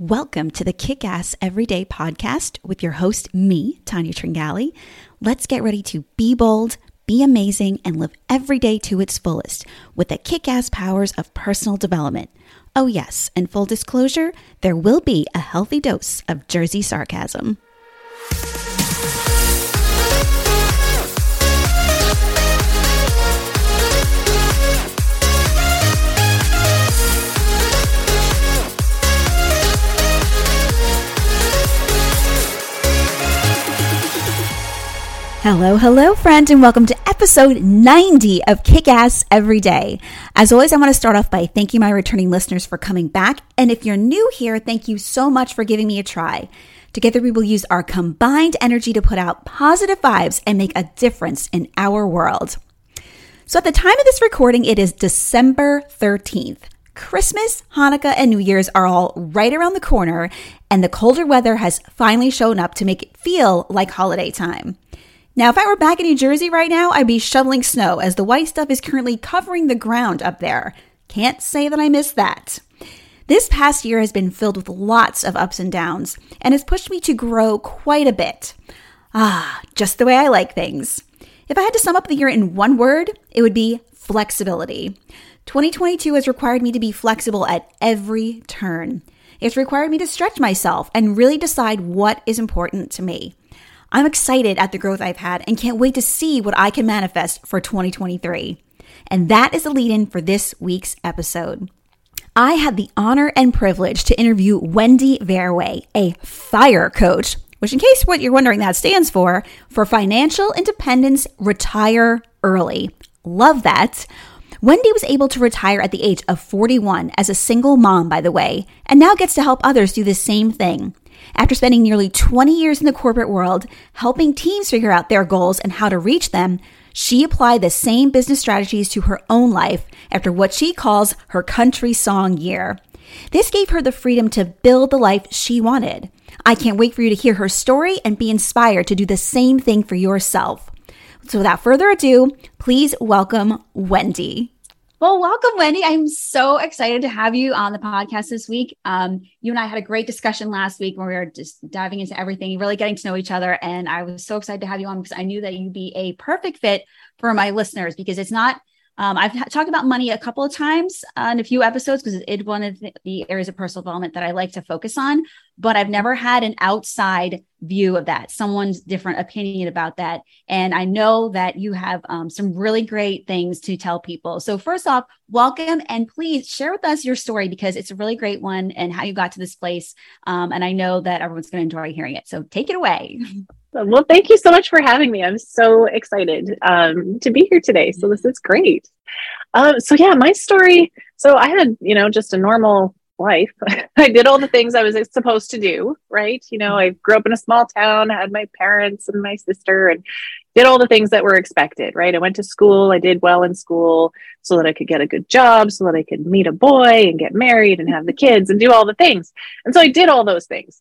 Welcome to the Kick Ass Everyday Podcast with your host, me, Tanya Tringali. Let's get ready to be bold, be amazing, and live every day to its fullest with the kick ass powers of personal development. Oh, yes, and full disclosure, there will be a healthy dose of Jersey sarcasm. Hello, hello, friend, and welcome to episode 90 of Kick Ass Every Day. As always, I want to start off by thanking my returning listeners for coming back. And if you're new here, thank you so much for giving me a try. Together, we will use our combined energy to put out positive vibes and make a difference in our world. So, at the time of this recording, it is December 13th. Christmas, Hanukkah, and New Year's are all right around the corner, and the colder weather has finally shown up to make it feel like holiday time. Now, if I were back in New Jersey right now, I'd be shoveling snow as the white stuff is currently covering the ground up there. Can't say that I miss that. This past year has been filled with lots of ups and downs and has pushed me to grow quite a bit. Ah, just the way I like things. If I had to sum up the year in one word, it would be flexibility. 2022 has required me to be flexible at every turn. It's required me to stretch myself and really decide what is important to me. I'm excited at the growth I've had and can't wait to see what I can manifest for 2023. And that is the lead in for this week's episode. I had the honor and privilege to interview Wendy Verway, a fire coach, which, in case what you're wondering that stands for, for financial independence, retire early. Love that. Wendy was able to retire at the age of 41 as a single mom, by the way, and now gets to help others do the same thing. After spending nearly 20 years in the corporate world, helping teams figure out their goals and how to reach them, she applied the same business strategies to her own life after what she calls her country song year. This gave her the freedom to build the life she wanted. I can't wait for you to hear her story and be inspired to do the same thing for yourself. So, without further ado, please welcome Wendy. Well, welcome, Wendy. I'm so excited to have you on the podcast this week. Um, you and I had a great discussion last week where we were just diving into everything, really getting to know each other. And I was so excited to have you on because I knew that you'd be a perfect fit for my listeners because it's not um, I've talked about money a couple of times uh, in a few episodes because it's one of the areas of personal development that I like to focus on, but I've never had an outside view of that, someone's different opinion about that. And I know that you have um, some really great things to tell people. So, first off, welcome and please share with us your story because it's a really great one and how you got to this place. Um, and I know that everyone's going to enjoy hearing it. So, take it away. Well, thank you so much for having me. I'm so excited um, to be here today. So this is great. Um, so yeah, my story. So I had, you know, just a normal life. I did all the things I was supposed to do, right? You know, I grew up in a small town, had my parents and my sister, and did all the things that were expected, right? I went to school, I did well in school so that I could get a good job, so that I could meet a boy and get married and have the kids and do all the things. And so I did all those things.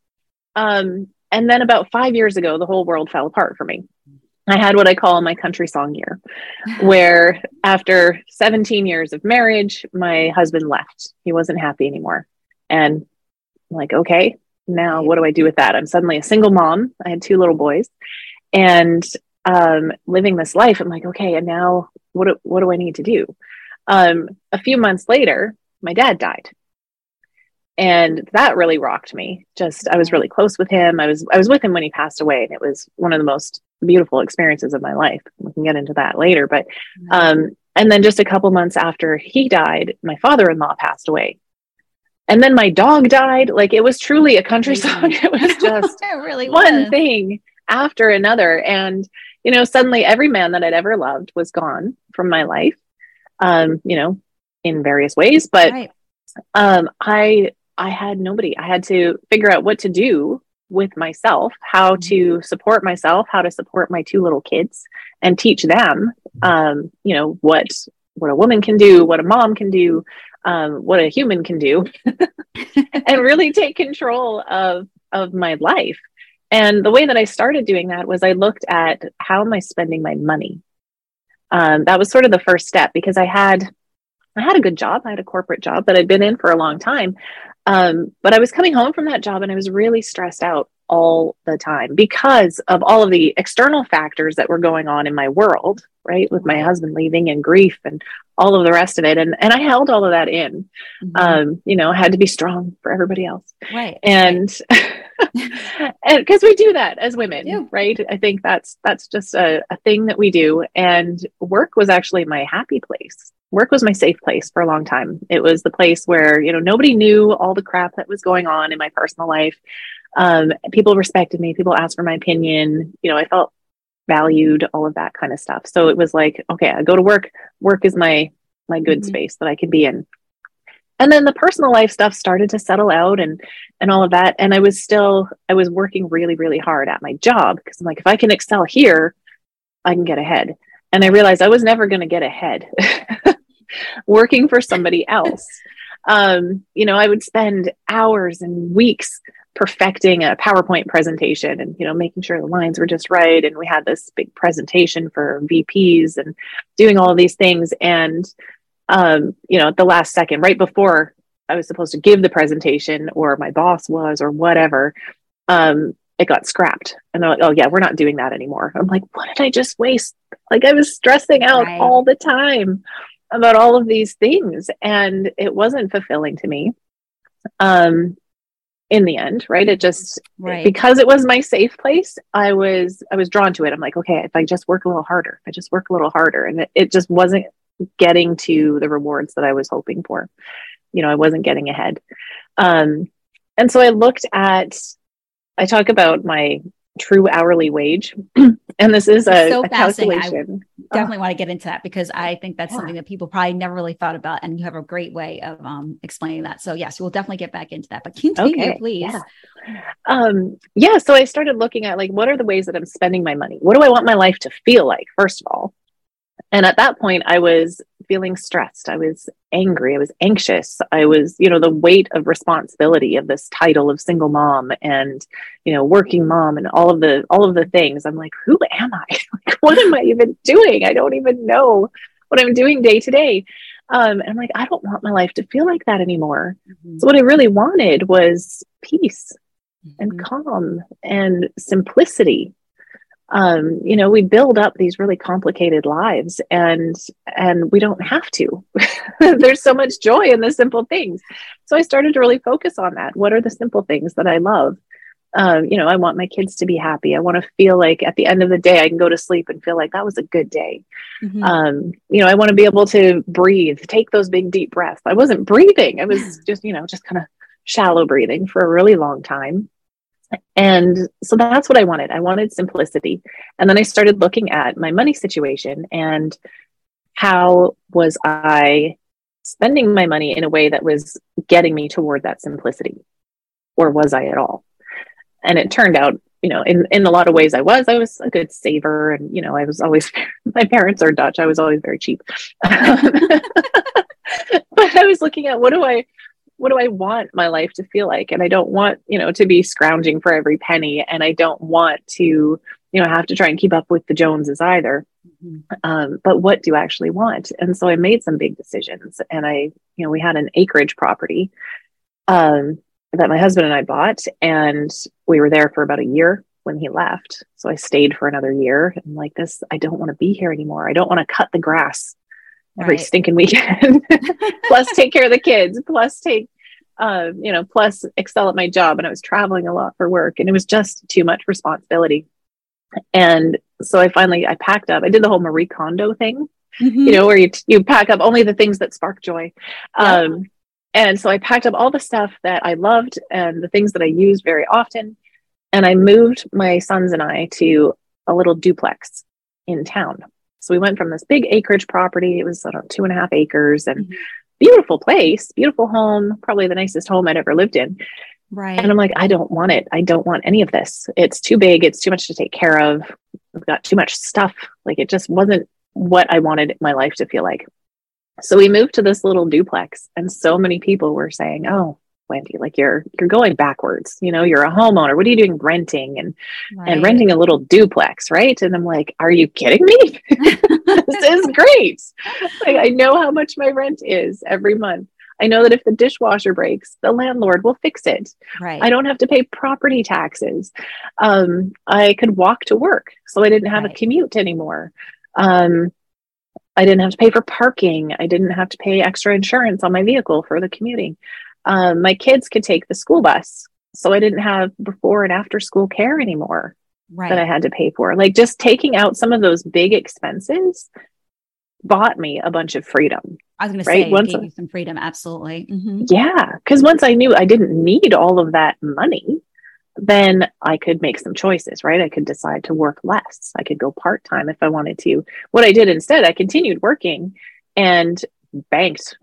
Um, and then about five years ago, the whole world fell apart for me. I had what I call my country song year, where after 17 years of marriage, my husband left. He wasn't happy anymore. And I'm like, okay, now what do I do with that? I'm suddenly a single mom. I had two little boys and um, living this life. I'm like, okay, and now what do, what do I need to do? Um, a few months later, my dad died and that really rocked me just i was really close with him i was i was with him when he passed away and it was one of the most beautiful experiences of my life. We can get into that later but um and then just a couple months after he died my father-in-law passed away. And then my dog died. Like it was truly a country song it was just it really one was. thing after another. And you know suddenly every man that i'd ever loved was gone from my life um you know in various ways. But right. um i I had nobody. I had to figure out what to do with myself, how mm-hmm. to support myself, how to support my two little kids, and teach them, um, you know, what what a woman can do, what a mom can do, um, what a human can do, and really take control of of my life. And the way that I started doing that was I looked at how am I spending my money. Um, that was sort of the first step because I had I had a good job. I had a corporate job that I'd been in for a long time, Um, but I was coming home from that job and I was really stressed out all the time because of all of the external factors that were going on in my world, right? With my husband leaving and grief and all of the rest of it. And and I held all of that in. Mm-hmm. Um, you know, had to be strong for everybody else. Right. And and because we do that as women, yeah. right? I think that's that's just a, a thing that we do. And work was actually my happy place work was my safe place for a long time. It was the place where, you know, nobody knew all the crap that was going on in my personal life. Um, people respected me, people asked for my opinion. You know, I felt valued, all of that kind of stuff. So it was like, okay, I go to work. Work is my my good mm-hmm. space that I can be in. And then the personal life stuff started to settle out and and all of that. And I was still I was working really, really hard at my job because I'm like, if I can excel here, I can get ahead. And I realized I was never going to get ahead working for somebody else. Um, you know, I would spend hours and weeks perfecting a PowerPoint presentation and, you know, making sure the lines were just right. And we had this big presentation for VPs and doing all of these things. And, um, you know, at the last second, right before I was supposed to give the presentation or my boss was or whatever, um, it got scrapped. And they're like, oh, yeah, we're not doing that anymore. I'm like, what did I just waste? Like, I was stressing out right. all the time about all of these things and it wasn't fulfilling to me um in the end right? It just right. because it was my safe place i was i was drawn to it. I'm like okay if i just work a little harder if i just work a little harder. And it, it just wasn't getting to the rewards that i was hoping for. You know i wasn't getting ahead. Um and so i looked at i talk about my true hourly wage. and this is a, so a calculation. I definitely oh. want to get into that because I think that's yeah. something that people probably never really thought about. And you have a great way of um, explaining that. So, yes, we'll definitely get back into that. But continue, okay. please. Yeah. Um, yeah. So I started looking at like, what are the ways that I'm spending my money? What do I want my life to feel like, first of all? And at that point, I was feeling stressed. I was angry. I was anxious. I was, you know, the weight of responsibility of this title of single mom and, you know, working mom and all of the all of the things. I'm like, who am I? like, what am I even doing? I don't even know what I'm doing day to day. Um, and I'm like, I don't want my life to feel like that anymore. Mm-hmm. So what I really wanted was peace mm-hmm. and calm and simplicity um, you know we build up these really complicated lives and and we don't have to. There's so much joy in the simple things. So i started to really focus on that. What are the simple things that i love? Um, you know i want my kids to be happy. I want to feel like at the end of the day i can go to sleep and feel like that was a good day. Mm-hmm. um, you know i want to be able to breathe take those big deep breaths. I wasn't breathing. I was just you know just kind of shallow breathing for a really long time and so that's what I wanted. I wanted simplicity. And then I started looking at my money situation and how was I spending my money in a way that was getting me toward that simplicity? Or was I at all? And it turned out, you know, in, in a lot of ways I was. I was a good saver and, you know, I was always, my parents are Dutch. I was always very cheap. but I was looking at what do I, what do I want my life to feel like? And I don't want, you know, to be scrounging for every penny. And I don't want to, you know, have to try and keep up with the Joneses either. Mm-hmm. Um, but what do I actually want? And so I made some big decisions. And I, you know, we had an acreage property um, that my husband and I bought. And we were there for about a year when he left. So I stayed for another year. And like this, I don't want to be here anymore. I don't want to cut the grass every right. stinking weekend. Plus take care of the kids. Plus take uh, you know plus excel at my job. And i was traveling a lot for work and it was just too much responsibility. And so i finally i packed up. I did the whole marie kondo thing mm-hmm. you know where you you pack up only the things that spark joy. Yeah. um, and so i packed up all the stuff that i loved and the things that i used very often. And i moved my sons and i to a little duplex in town so we went from this big acreage property. It was I don't two and a half acres and mm-hmm. beautiful place, beautiful home, probably the nicest home I'd ever lived in. Right. And I'm like, I don't want it. I don't want any of this. It's too big. It's too much to take care of. I've got too much stuff. Like it just wasn't what I wanted my life to feel like. So we moved to this little duplex, and so many people were saying, Oh, Wendy, like you're you're going backwards. You know, you're a homeowner. What are you doing renting and right. and renting a little duplex, right? And I'm like, are you kidding me? this is great. like I know how much my rent is every month. I know that if the dishwasher breaks, the landlord will fix it. Right. I don't have to pay property taxes. Um, I could walk to work, so I didn't have Right. a commute anymore. Um, I didn't have to pay for parking. I didn't have to pay extra insurance on my vehicle for the commuting. Um, my kids could take the school bus, so I didn't have before and after school care anymore right. that I had to pay for. Like just taking out some of those big expenses bought me a bunch of freedom. I was going to say, once gave I- you some freedom. Absolutely. Mhm. Yeah. Cause once I knew I didn't need all of that money, then I could make some choices, right? I could decide to work less. I could go part time if I wanted to. What I did instead, I continued working and banked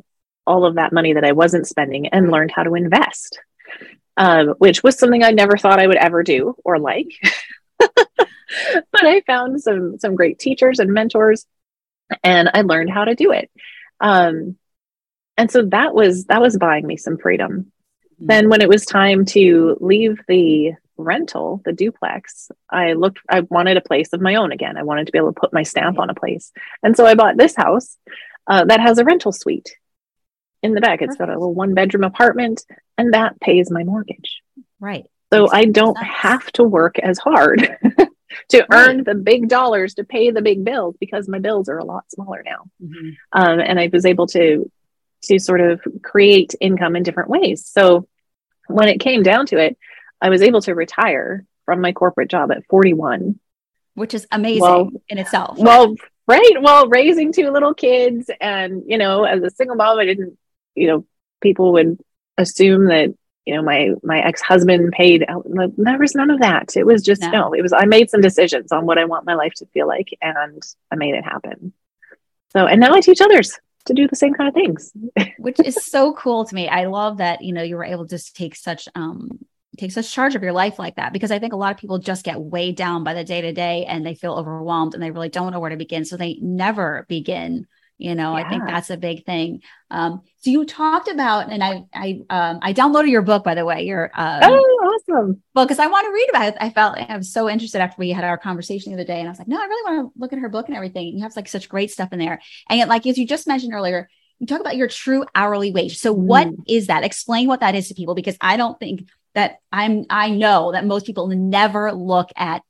all of that money that I wasn't spending and learned how to invest, um, which was something I never thought I would ever do or like. but I found some some great teachers and mentors, and I learned how to do it. Um, and so that was that was buying me some freedom. Then when it was time to leave the rental the duplex i looked i wanted a place of my own again. I wanted to be able to put my stamp on a place. And so i bought this house uh, that has a rental suite in the back it's got a little one bedroom apartment and that pays my mortgage Right. so i don't have to work as hard to earn the big dollars to pay the big bills because my bills are a lot smaller now Mhm. um, and I was able to to sort of create income in different ways. So when it came down to it, I was able to retire from my corporate job at 41. Which is amazing Well- in itself. Well, right, well, raising two little kids, and you know, as a single mom, I didn't, you know, people would assume that you know my my ex husband paid. out. There was none of that. It was just No. no. It was I made some decisions on what I want my life to feel like, and I made it happen. So, and now I teach others to do the same kind of things. which is so cool to me. I love that, you know, you were able to just take such um take such charge of your life like that because I think a lot of people just get weighed down by the day to day and they feel overwhelmed and they really don't know where to begin. So they never begin. You know, I think that's a big thing. Um, so you talked about, and I, I, um, I downloaded your book, by the way, your, um, oh, awesome. well, because I want to read about it. I felt I was so interested after we had our conversation the other day, and I was like, no, I really want to look at her book and everything. You have like such great stuff in there, and yet, like as you just mentioned earlier, you talk about your true hourly wage. So, what Mm. is that? Explain what that is to people, because I don't think that I'm. I know that most people never look at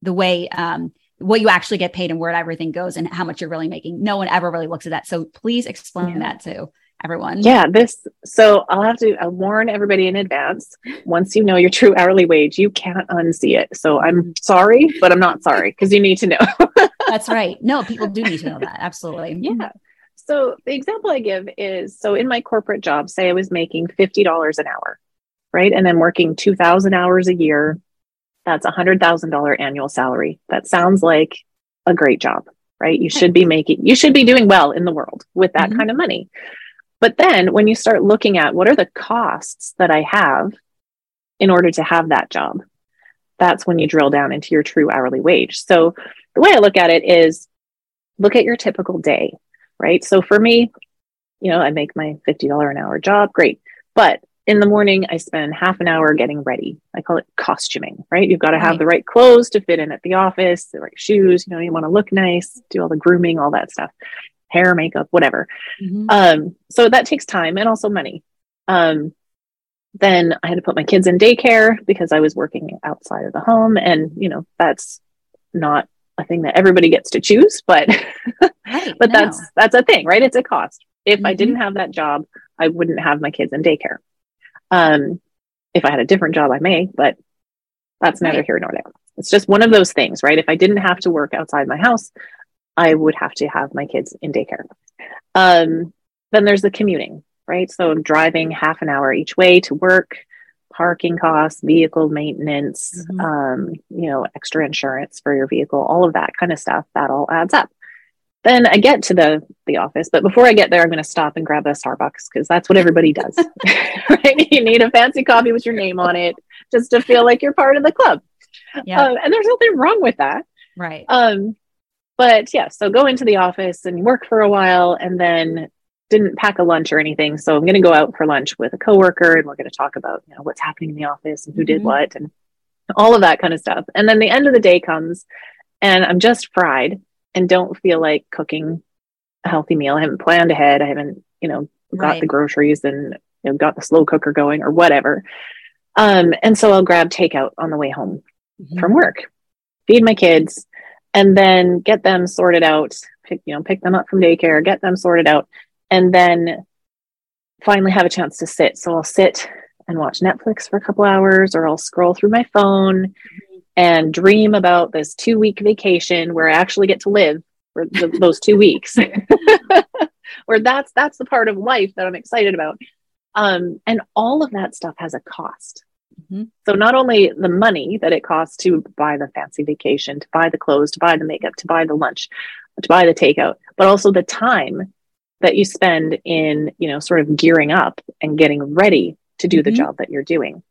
the way um, what you actually get paid and where everything goes and how much you're really making. No one ever really looks at that. So, please explain Yeah. that to everyone. Yeah, this. So I'll have to I'll warn everybody in advance. Once you know your true hourly wage, you can't unsee it. So I'm mm-hmm. sorry, but I'm not sorry because you need to know. that's right. No, people do need to know that. Absolutely. yeah. Mm-hmm. So the example I give is so in my corporate job, say I was making $50 an hour, right? And then working 2,000 hours a year. That's a $100,000 annual salary. That sounds like a great job, right? You should be making, you should be doing well in the world with that Mhm. kind of money. But then when you start looking at what are the costs that I have in order to have that job, that's when you drill down into your true hourly wage. So the way I look at it is look at your typical day, right? So for me, you know, I make my $50 an hour job, great. But in the morning, I spend half an hour getting ready. I call it costuming, right? You've got to have Right. the right clothes to fit in at the office, the right shoes, you know, you want to look nice, do all the grooming, all that stuff, hair, makeup, whatever. Mhm. Um, so that takes time and also money. Um, then I had to put my kids in daycare because I was working outside of the home. And, you know, that's not a thing that everybody gets to choose, but Right. but No. that's that's a thing, right? It's a cost. If I Mhm. didn't have that job, I wouldn't have my kids in daycare. Um, if I had a different job, I may, but that's neither Right. here nor there. It's just one of those things, right? If I didn't have to work outside my house, I would have to have my kids in daycare. Um, then there's the commuting, right? So driving half an hour each way to work, parking costs, vehicle maintenance, Mhm. um, you know, extra insurance for your vehicle, all of that kind of stuff. That all adds up. Then I get to the the office, but before I get there, I'm going to stop and grab a Starbucks because that's what everybody does, right? You need a fancy coffee with your name on it just to feel like you're part of the club. Yeah. Uh, and there's nothing wrong with that. right. Um, but yeah, so go into the office and work for a while and then didn't pack a lunch or anything. So I'm going to go out for lunch with a coworker and we're going to talk about, you know, what's happening in the office and who did Mhm. what and all of that kind of stuff. And then the end of the day comes and I'm just fried and don't feel like cooking a healthy meal. I haven't planned ahead. I haven't, you know, got Right. the groceries and you know, got the slow cooker going or whatever. Um, and so I'll grab takeout on the way home Mhm. from work, feed my kids, and then get them sorted out. Pick, you know, pick them up from daycare, get them sorted out, and then finally have a chance to sit. So I'll sit and watch Netflix for a couple hours, or I'll scroll through my phone and dream about this two week vacation where I actually get to live for th- those two weeks. where that's that's the part of life that I'm excited about. Um, and all of that stuff has a cost. Mhm. So not only the money that it costs to buy the fancy vacation, to buy the clothes, to buy the makeup, to buy the lunch, to buy the takeout, but also the time that you spend in, you know, sort of gearing up and getting ready to do the Mhm. job that you're doing.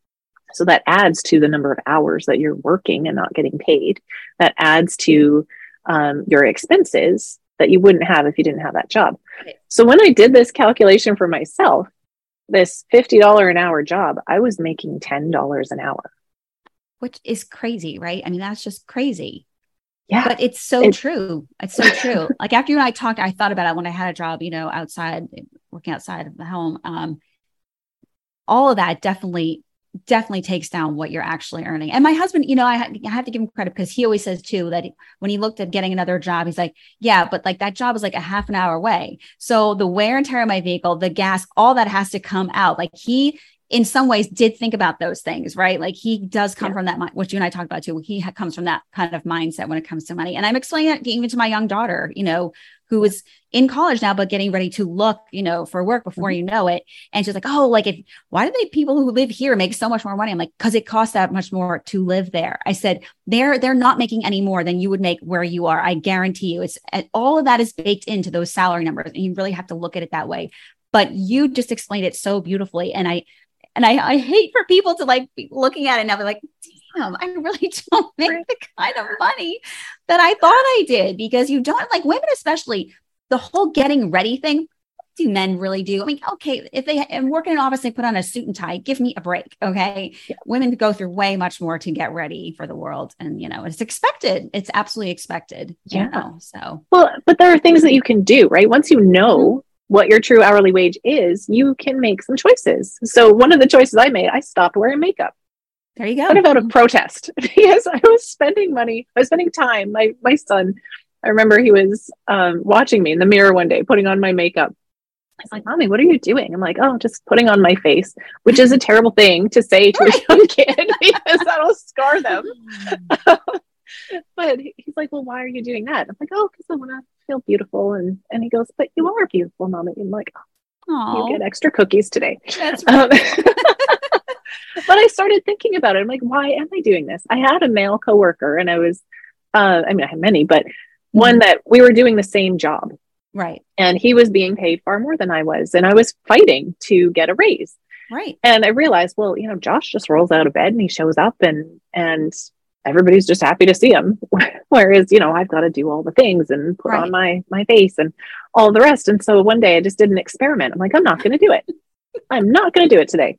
So that adds to the number of hours that you're working and not getting paid. That adds to um, your expenses that you wouldn't have if you didn't have that job. Right. So when I did this calculation for myself, this $50 an hour job, I was making $10 an hour. Which is crazy, right? I mean, that's just crazy. Yeah. But it's so It- true. It's so true. like after you and I talked, I thought about it when I had a job, you know, outside, working outside of the home. Um, all of that definitely, definitely takes down what you're actually earning. And my husband, you know, I, I have to give him credit because he always says too that when he looked at getting another job, he's like, yeah, but like that job is like a half an hour away. So the wear and tear of my vehicle, the gas, all that has to come out. Like he, in some ways, did think about those things, right? Like he does come Yeah. from that, what you and I talked about too. He comes from that kind of mindset when it comes to money. And I'm explaining that even to my young daughter, you know, who is in college now, but getting ready to look, you know, for work before mm-hmm. you know it. And she's like, oh, like if why do they people who live here make so much more money? I'm like, because it costs that much more to live there. I said, they're they're not making any more than you would make where you are. I guarantee you. It's and all of that is baked into those salary numbers. And you really have to look at it that way. But you just explained it so beautifully. And I and I, I hate for people to like be looking at it now, be like, damn, I really don't make the kind of money that I thought I did because you don't like women, especially the whole getting ready thing. Do men really do? I mean, okay, if they and work in an office, they put on a suit and tie. Give me a break, okay? Yeah. Women go through way much more to get ready for the world, and you know it's expected. It's absolutely expected. you Yeah. know, so Well, but there are things that you can do, right? Once you mm-hmm. know what your true hourly wage is, you can make some choices. So one of the choices I made, I stopped wearing makeup. There you go. kind of out of protest because I was spending money, I was spending time. My my son, I remember he was um, watching me in the mirror one day, putting on my makeup. He's like, "Mommy, what are you doing?" I'm like, "Oh, just putting on my face," which is a terrible thing to say to a young kid because that'll scar them. but he's like, "Well, why are you doing that?" I'm like, "Oh, because I want to feel beautiful." And and he goes, "But you are beautiful, Mommy." I'm like, Oh, "You get extra cookies today." that's right. Um, but I started thinking about it. I'm like, why am I doing this? I had a male coworker, and I was, uh, I mean, I had many, but one that we were doing the same job, right, and he was being paid far more than I was, and I was fighting to get a raise. right. And I realized, well, you know, Josh just rolls out of bed and he shows up, and and everybody's just happy to see him. Whereas, you know, I've got to do all the things and put Right. on my my face and all the rest. And so one day I just did an experiment. I'm like, I'm not going to do it. I'm not going to do it today.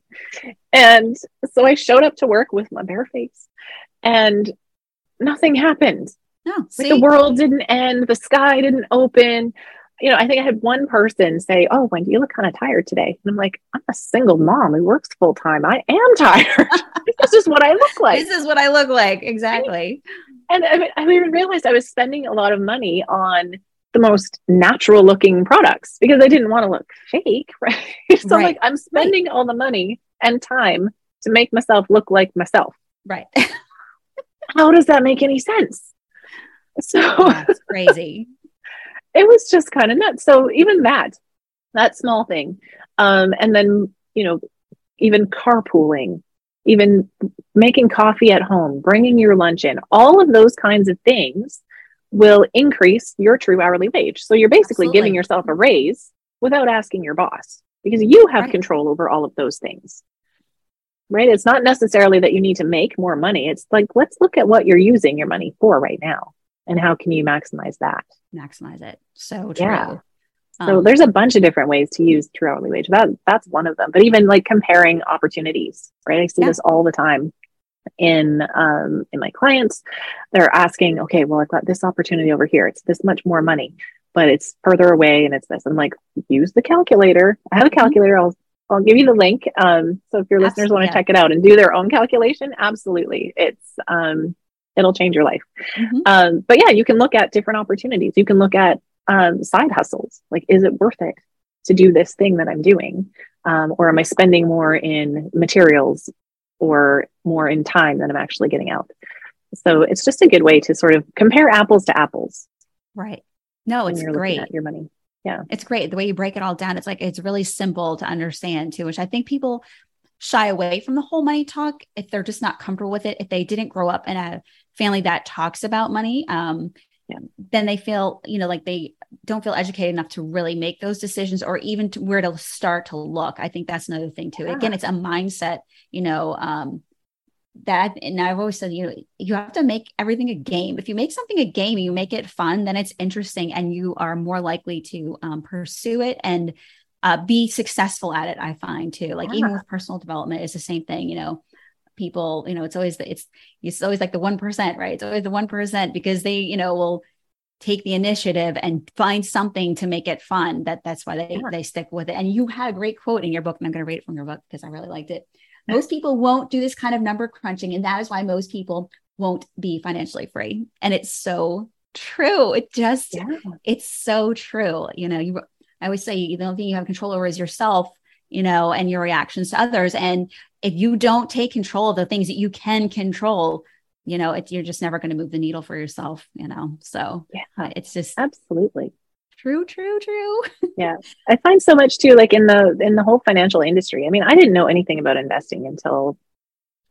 And so I showed up to work with my bare face, and nothing happened. No, Like the world didn't end, the sky didn't open. You know, I think I had one person say, "Oh, Wendy, you look kind of tired today." And I'm like, "I'm a single mom who works full time. I am tired. this is what I look like." this is what I look like exactly. And I, mean, I even realized I was spending a lot of money on the most natural looking products because I didn't want to look fake, right? so Right. like I'm spending all the money and time to make myself look like myself. Right, How does that make any sense? So that's crazy. it was just kind of nuts. So even that, that small thing, um, and then you know, even carpooling, even making coffee at home, bringing your lunch in, all of those kinds of things will increase your true hourly wage. So you're basically Absolutely. giving yourself a raise without asking your boss because you have Right. control over all of those things. Right? It's not necessarily that you need to make more money. It's like let's look at what you're using your money for right now and how can you maximize that. Maximize it. So true. Yeah. So Um, there's a bunch of different ways to use true hourly wage. That that's one of them. But even like comparing opportunities, right? I see Yeah. this all the time in um in my clients. They're asking, okay, well, I've got this opportunity over here. It's this much more money. but it's further away and it's this. I'm like, use the calculator. I have a mm-hmm. calculator. I'll I'll give you the link. Um, so if your listeners want to check it out and do their own calculation, absolutely, it's um, it'll change your life. Mm-hmm. Um, but yeah, you can look at different opportunities. You can look at um, side hustles. Like, is it worth it to do this thing that I'm doing, um, or am I spending more in materials or more in time than I'm actually getting out? So it's just a good way to sort of compare apples to apples. Right. No, it's great. your money. Yeah. It's great. The way you break it all down, it's like it's really simple to understand too, which I think people shy away from the whole money talk if they're just not comfortable with it. If they didn't grow up in a family that talks about money, um, yeah. then they feel, you know, like they don't feel educated enough to really make those decisions or even to where to start to look. I think that's another thing too. Yeah. Again, it's a mindset, you know, um, that and I've always said, you know, you have to make everything a game. If you make something a game, you make it fun, then it's interesting and you are more likely to um, pursue it and uh, be successful at it. I find too, like yeah. even with personal development, it's the same thing. You know, people, you know, it's always the, it's it's always like the one percent, right? It's always the one percent because they, you know, will take the initiative and find something to make it fun. That that's why they yeah. they stick with it. And you had a great quote in your book, and I'm going to read it from your book because I really liked it most people won't do this kind of number crunching. And that is why most people won't be financially free. And it's so true. It just, yeah. it's so true. You know, you, I always say the only thing you have control over is yourself, you know, and your reactions to others. And if you don't take control of the things that you can control, you know, it, you're just never going to move the needle for yourself, you know? So yeah, it's just absolutely. True true true. Yeah. I find so much too like in the in the whole financial industry. I mean i didn't know anything about investing until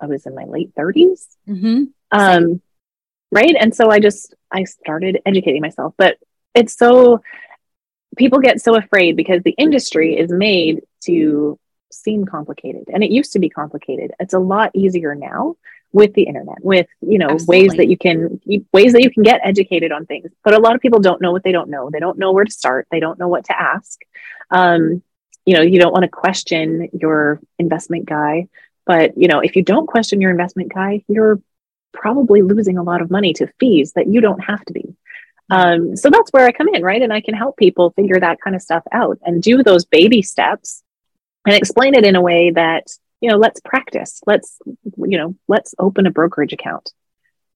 i was in my late 30s mm-hmm. um right? And so i just i started educating myself. But it's so people get so afraid because the industry is made to seem complicated and it used to be complicated. It's a lot easier now with the internet with you know Absolutely. ways that you can ways that you can get educated on things. But a lot of people don't know what they don't know. They don't know where to start. They don't know what to ask. Um, you know you don't want to question your investment guy. But you know if you don't question your investment guy you're probably losing a lot of money to fees that you don't have to be. Um, so that's where i come in right? And i can help people figure that kind of stuff out and do those baby steps and explain it in a way that you know, let's practice. Let's, you know, let's open a brokerage account.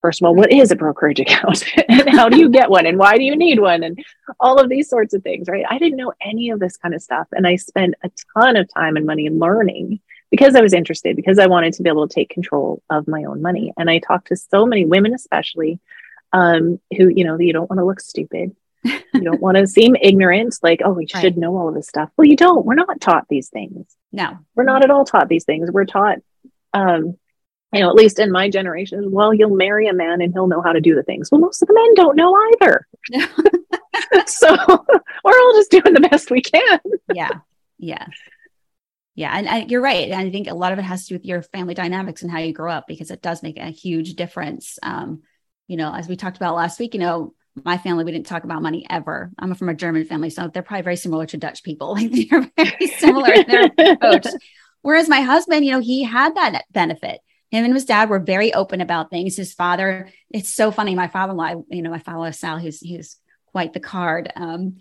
First of all, what is a brokerage account and how do you get one and why do you need one and all of these sorts of things, right? I didn't know any of this kind of stuff. And I spent a ton of time and money learning because I was interested, because I wanted to be able to take control of my own money. And I talked to so many women, especially, um, who, you know, you don't want to look stupid you don't want to seem ignorant, like, oh, we should right. know all of this stuff. Well, you don't. We're not taught these things. No, we're not at all taught these things. We're taught, um, you know, at least in my generation, well, you'll marry a man and he'll know how to do the things. Well, most of the men don't know either. so we're all just doing the best we can. yeah. Yeah. Yeah. And, and, you're right. And I think a lot of it has to do with your family dynamics and how you grow up because it does make a huge difference. Um, you know, as we talked about last week, you know, my family, we didn't talk about money ever. I'm from a German family, so they're probably very similar to Dutch people. Like they're very similar in their approach. Whereas my husband, you know, he had that benefit. Him and his dad were very open about things. His father, it's so funny. My father-in-law, you know, my father-in-law Sal, he's he's quite the card. Um,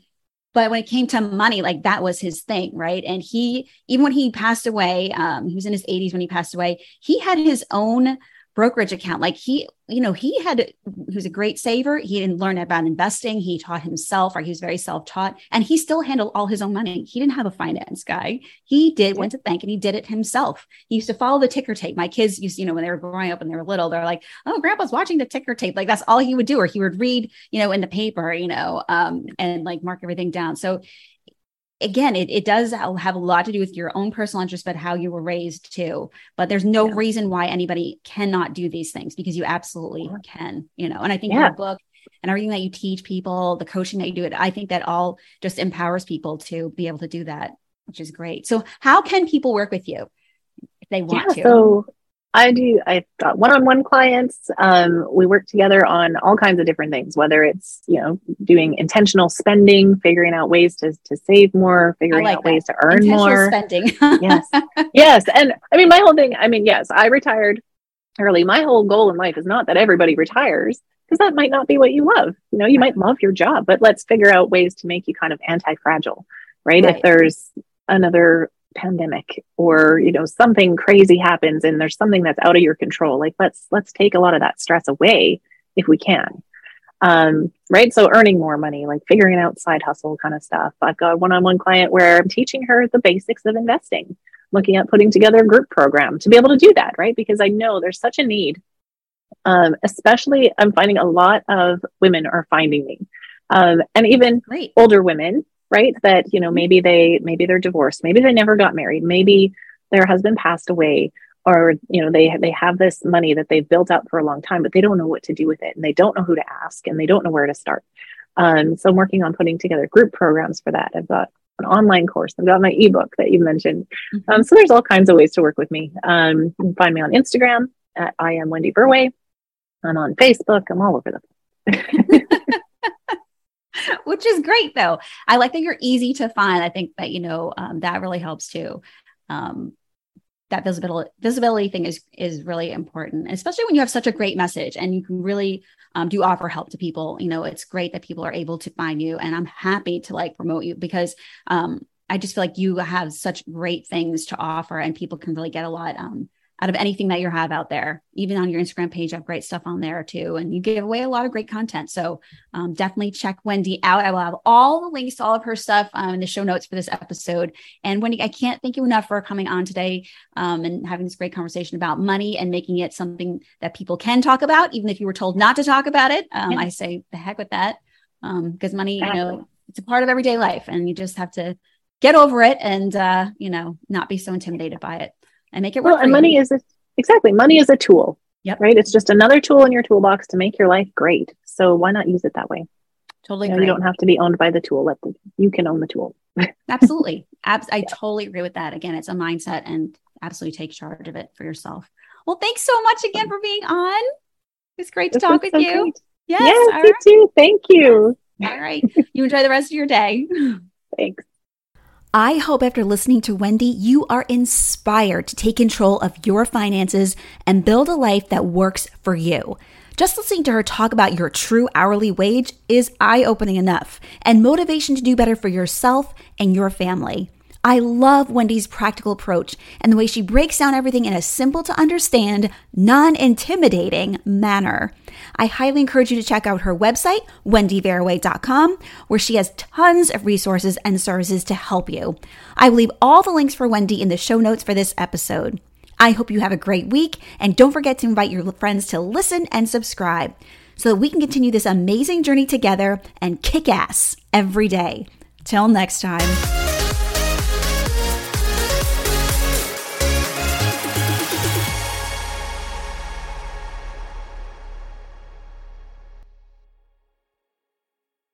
but when it came to money, like that was his thing, right? And he, even when he passed away, um, he was in his 80s when he passed away. He had his own brokerage account. Like he, you know, he had, he was a great saver. He didn't learn about investing. He taught himself, or he was very self taught, and he still handled all his own money. He didn't have a finance guy. He did, went to bank and he did it himself. He used to follow the ticker tape. My kids used, you know, when they were growing up and they were little, they're like, oh, grandpa's watching the ticker tape. Like that's all he would do, or he would read, you know, in the paper, you know, um, and like mark everything down. So again, it, it does have a lot to do with your own personal interest, but how you were raised too. But there's no yeah. reason why anybody cannot do these things because you absolutely can, you know. And I think yeah. your book and everything that you teach people, the coaching that you do it, I think that all just empowers people to be able to do that, which is great. So how can people work with you if they want yeah, to? So I do. I've got one-on-one clients. Um, we work together on all kinds of different things, whether it's you know doing intentional spending, figuring out ways to to save more, figuring like out that. ways to earn more. Spending. yes, yes, and I mean my whole thing. I mean, yes, I retired early. My whole goal in life is not that everybody retires. because that might not be what you love. You know, you might love your job, but let's figure out ways to make you kind of anti-fragile, right? right. If there's another pandemic or you know something crazy happens and there's something that's out of your control like let's let's take a lot of that stress away if we can. Um, right? So earning more money like figuring out side hustle kind of stuff. I've got a one-on-one client where i'm teaching her the basics of investing looking at putting together a group program to be able to do that right? Because i know there's such a need. Um, especially i'm finding a lot of women are finding me. Um, and even Great. older women right? That you know mm-hmm. maybe they maybe they're divorced maybe they never got married maybe their husband passed away or you know they they have this money that they've built up for a long time but they don't know what to do with it and they don't know who to ask and they don't know where to start. Um, so i'm working on putting together group programs for that. I've got an online course i've got my ebook that you mentioned. Mm-hmm. um, so there's all kinds of ways to work with me. Um, you can find me on instagram at i am wendy Verway. I'm on facebook i'm all over the place which is great though. I like that you're easy to find. I think that, you know, um, that really helps too. Um, that visibility visibility thing is is really important, especially when you have such a great message and you can really um, do offer help to people. You know, it's great that people are able to find you, and I'm happy to like promote you because um, I just feel like you have such great things to offer, and people can really get a lot um, out of anything that you have out there. Even on your Instagram page, you have great stuff on there too. And you give away a lot of great content. So um, definitely check Wendy out. I will have all the links to all of her stuff um, in the show notes for this episode. And Wendy, I can't thank you enough for coming on today um, and having this great conversation about money and making it something that people can talk about, even if you were told not to talk about it. Um, yeah. I say the heck with that because um, money, you know, it's a part of everyday life and you just have to get over it and, uh, you know, not be so intimidated by it and make it work. Well, and money is a, exactly money is a tool. Yep. Right. It's just another tool in your toolbox to make your life great. So why not use it that way? Totally. You, know, you don't have to be owned by the tool. Let the, you can own the tool. absolutely. Abs- I totally agree with that. Again, it's a mindset and absolutely take charge of it for yourself. Well, thanks so much again for being on. It's great to this talk with so you. Great. Yes, yes you right. too. Thank you. All right. You enjoy the rest of your day. Thanks. I hope after listening to Wendy, you are inspired to take control of your finances and build a life that works for you. Just listening to her talk about your true hourly wage is eye opening enough and motivation to do better for yourself and your family. I love Wendy's practical approach and the way she breaks down everything in a simple to understand, non intimidating manner. I highly encourage you to check out her website, wendyveraway.com, where she has tons of resources and services to help you. I will leave all the links for Wendy in the show notes for this episode. I hope you have a great week, and don't forget to invite your friends to listen and subscribe so that we can continue this amazing journey together and kick ass every day. Till next time.